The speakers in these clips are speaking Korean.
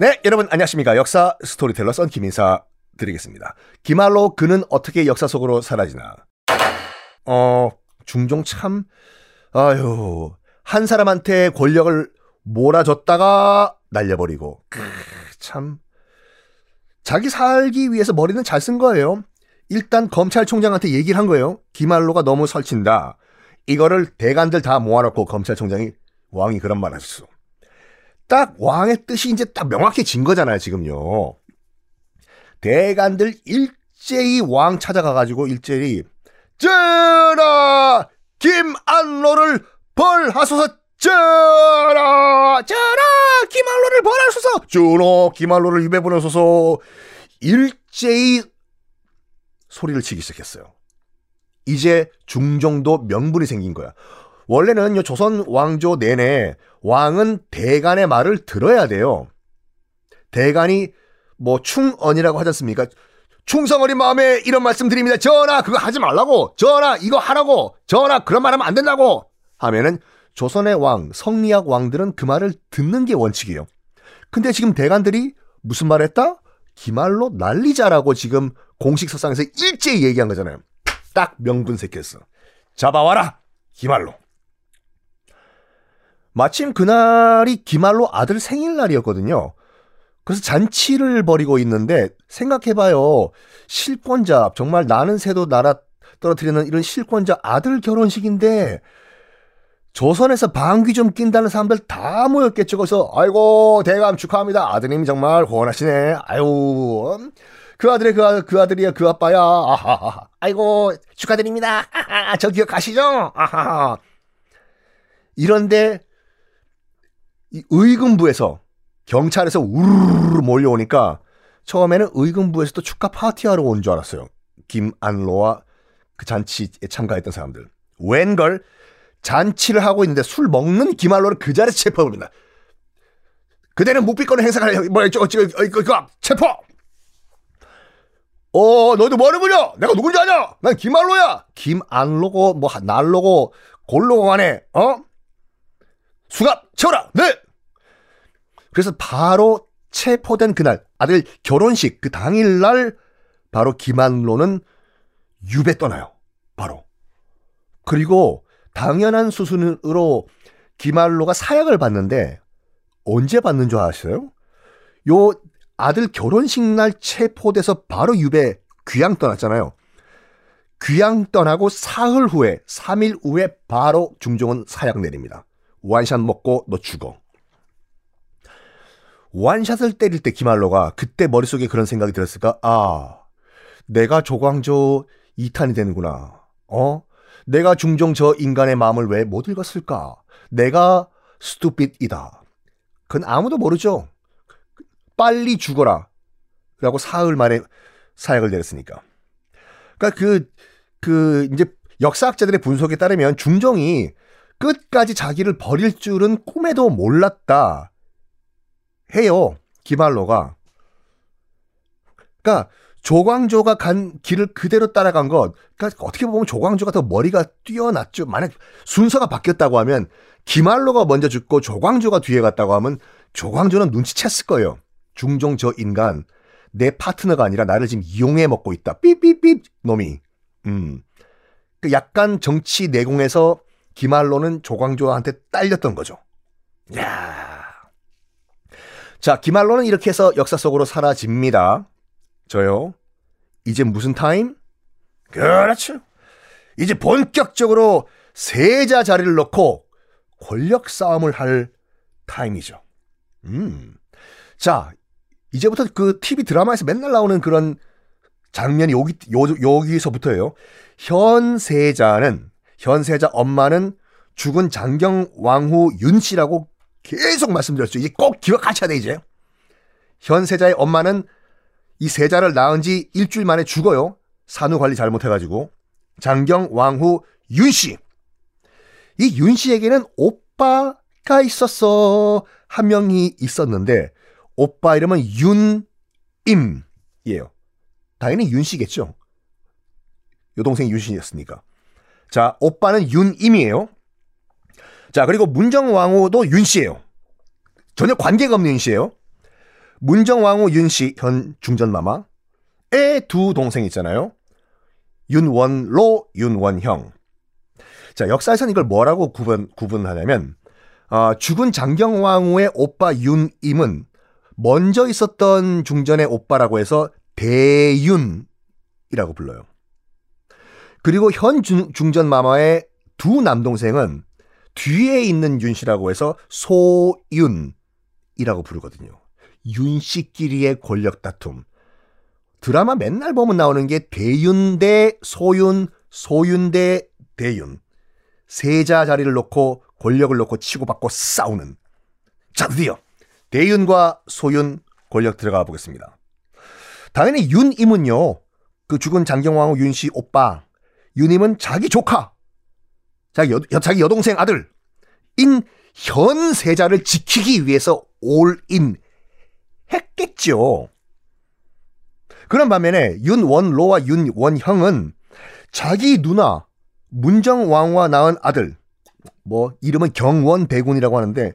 네, 여러분 안녕하십니까. 역사 스토리텔러 썬킴 인사 드리겠습니다. 김안로 그는 어떻게 역사 속으로 사라지나. 어, 중종 참, 아유, 한 사람한테 권력을 몰아줬다가 날려버리고, 크, 참. 자기 살기 위해서 머리는 잘 쓴 거예요. 일단 검찰총장한테 얘기를 한 거예요. 김안로가 너무 설친다. 이거를 대관들 다 모아놓고 검찰총장이 왕이 그런 말 하셨어. 딱 왕의 뜻이 이제 딱 명확해진 거잖아요, 지금요. 대관들 일제히 왕 찾아가가지고 일제히 전하 김안로를 벌하소서 전하 전하 김안로를 벌하소서 전하 김안로를 입에 보내소서 일제히 소리를 치기 시작했어요. 이제 중정도 명분이 생긴 거야. 원래는 요 조선 왕조 내내 왕은 대간의 말을 들어야 돼요. 대간이 뭐 충언이라고 하지 않습니까? 충성어린 마음에 이런 말씀 드립니다. 전하 그거 하지 말라고. 전하 이거 하라고. 전하 그런 말 하면 안 된다고. 하면은 조선의 왕, 성리학 왕들은 그 말을 듣는 게 원칙이에요. 근데 지금 대간들이 무슨 말 했다? 기말로 날리자라고 지금 공식 서상에서 일제히 얘기한 거잖아요. 딱 명분 새겼어. 잡아와라. 기말로. 마침 그날이 기말로 아들 생일날이었거든요. 그래서 잔치를 벌이고 있는데 생각해봐요. 실권자 정말 나는 새도 날아 떨어뜨리는 이런 실권자 아들 결혼식인데 조선에서 방귀 좀 낀다는 사람들 다 모였겠죠. 그래서 아이고 대감 축하합니다. 아드님이 정말 호원하시네. 아유 그 아들의 그, 아, 그 아들이야 그 아빠야. 아하하. 아이고 축하드립니다. 아하, 저 기억하시죠? 아하하. 이런데 이 의금부에서 경찰에서 우르르 몰려오니까 처음에는 의금부에서도 축하 파티하러 온 줄 알았어요. 김안로와 그 잔치에 참가했던 사람들. 웬걸 잔치를 하고 있는데 술 먹는 김안로를 그 자리에서 체포합니다. 그대는 묵비권을 행사할 뭐 어쩌고 어쩌고 그 체포. 어 너도 뭐하는거냐? 내가 누군지 아냐? 난 김안로야. 김안로고 뭐 날로고 골로고 간에 어? 수갑 채워라. 네. 그래서 바로 체포된 그날 아들 결혼식 그 당일날 바로 김한로는 유배 떠나요. 바로. 그리고 당연한 수순으로 김한로가 사약을 받는데 언제 받는 줄 아시어요? 요 아들 결혼식 날 체포돼서 바로 유배 귀양 떠났잖아요. 귀양 떠나고 사흘 후에 3일 후에 바로 중종은 사약 내립니다. 완샷 먹고 너 죽어. 완샷을 때릴 때 김할로가 그때 머릿속에 그런 생각이 들었을까? 아, 내가 조광조 2탄이 되는구나. 어? 내가 중종 저 인간의 마음을 왜 못 읽었을까? 내가 스투핏이다. 그건 아무도 모르죠. 빨리 죽어라. 라고 사흘 만에 사약을 내렸으니까. 그러니까 그, 그, 이제 역사학자들의 분석에 따르면 중종이 끝까지 자기를 버릴 줄은 꿈에도 몰랐다. 해요. 기말로가. 그러니까 조광조가 간 길을 그대로 따라간 것. 그러니까 어떻게 보면 조광조가 더 머리가 뛰어났죠. 만약 순서가 바뀌었다고 하면 기말로가 먼저 죽고 조광조가 뒤에 갔다고 하면 조광조는 눈치챘을 거예요. 중종 저 인간 내 파트너가 아니라 나를 지금 이용해 먹고 있다. 삐삐삐 놈이. 음. 그 약간 정치 내공에서 기말로는 조광조한테 딸렸던 거죠. 야. 자, 기말로는 이렇게 해서 역사 속으로 사라집니다. 저요. 이제 무슨 타임? 그렇죠. 이제 본격적으로 세자 자리를 놓고 권력 싸움을 할 타임이죠. 음. 자, 이제부터 그 TV 드라마에서 맨날 나오는 그런 장면이 여기, 요, 여기서부터예요. 현세자는 현세자 엄마는 죽은 장경 왕후 윤 씨라고 계속 말씀드렸죠. 이제 꼭 기억하셔야 돼, 이제. 현세자의 엄마는 이 세자를 낳은 지 일주일 만에 죽어요. 산후 관리 잘못해가지고. 장경 왕후 윤 씨. 이 윤 씨에게는 오빠가 있었어. 한 명이 있었는데, 오빠 이름은 윤임이에요. 당연히 윤 씨겠죠. 여동생이 윤 씨였으니까. 자, 오빠는 윤임이에요. 자, 그리고 문정왕후도 윤 씨예요. 전혀 관계가 없는 윤 씨예요. 문정왕후 윤 씨 현 중전마마의 두 동생 있잖아요. 윤원로, 윤원형. 자, 역사에서는 이걸 뭐라고 구분, 구분하냐면, 어, 죽은 장경왕후의 오빠 윤임은 먼저 있었던 중전의 오빠라고 해서 대윤이라고 불러요. 그리고 현 중, 중전 마마의 두 남동생은 뒤에 있는 윤씨라고 해서 소윤이라고 부르거든요. 윤씨끼리의 권력 다툼. 드라마 맨날 보면 나오는 게 대윤 대 소윤, 소윤 대 대윤. 세자 자리를 놓고 권력을 놓고 치고받고 싸우는. 자, 드디어 대윤과 소윤 권력 들어가 보겠습니다. 당연히 윤임은요, 그 죽은 장경왕후 윤씨 오빠, 윤임은 자기 조카, 자기, 여, 자기 여동생 아들, 인 현 세자를 지키기 위해서 올인 했겠죠. 그런 반면에 윤원로와 윤원형은 자기 누나 문정왕후와 낳은 아들 뭐 이름은 경원대군이라고 하는데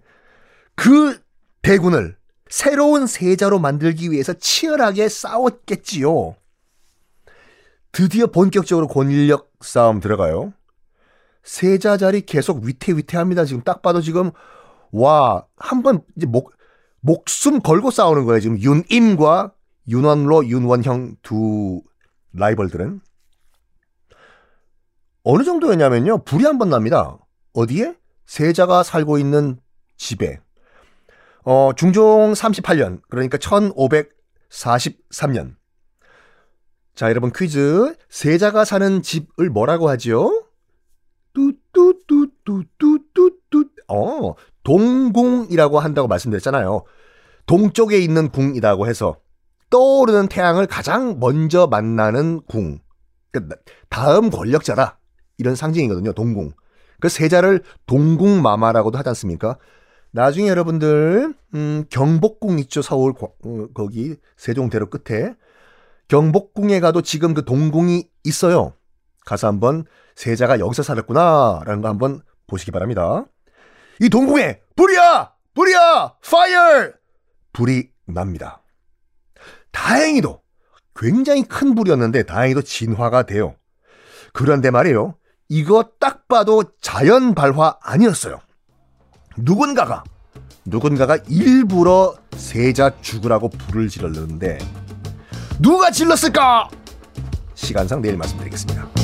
그 대군을 새로운 세자로 만들기 위해서 치열하게 싸웠겠지요. 드디어 본격적으로 권력 싸움 들어가요. 세자 자리 계속 위태위태합니다. 지금 딱 봐도 지금 와 한 번 이제 목 목숨 걸고 싸우는 거예요. 지금 윤임과 윤원로, 윤원형 두 라이벌들은 어느 정도였냐면요. 불이 한 번 납니다. 어디에? 세자가 살고 있는 집에. 어, 중종 38년, 그러니까 1543년. 자, 여러분 퀴즈. 세자가 사는 집을 뭐라고 하지요? 뚜뚜뚜뚜뚜뚜뚜. 어, 동궁이라고 한다고 말씀드렸잖아요. 동쪽에 있는 궁이라고 해서 떠오르는 태양을 가장 먼저 만나는 궁. 그러니까 다음 권력자다. 이런 상징이거든요. 동궁. 그 세자를 동궁마마라고도 하지 않습니까? 나중에 여러분들 음, 경복궁 있죠. 서울 어, 거기 세종대로 끝에 경복궁에 가도 지금 그 동궁이 있어요. 가서 한번 세자가 여기서 살았구나라는 거 한번 보시기 바랍니다. 이 동궁에 불이야! 불이야! 파이어! 불이 납니다. 다행히도 굉장히 큰 불이었는데 다행히도 진화가 돼요. 그런데 말이에요. 이거 딱 봐도 자연 발화 아니었어요. 누군가가 누군가가 일부러 세자 죽으라고 불을 질렀는데 누가 질렀을까? 시간상 내일 말씀드리겠습니다.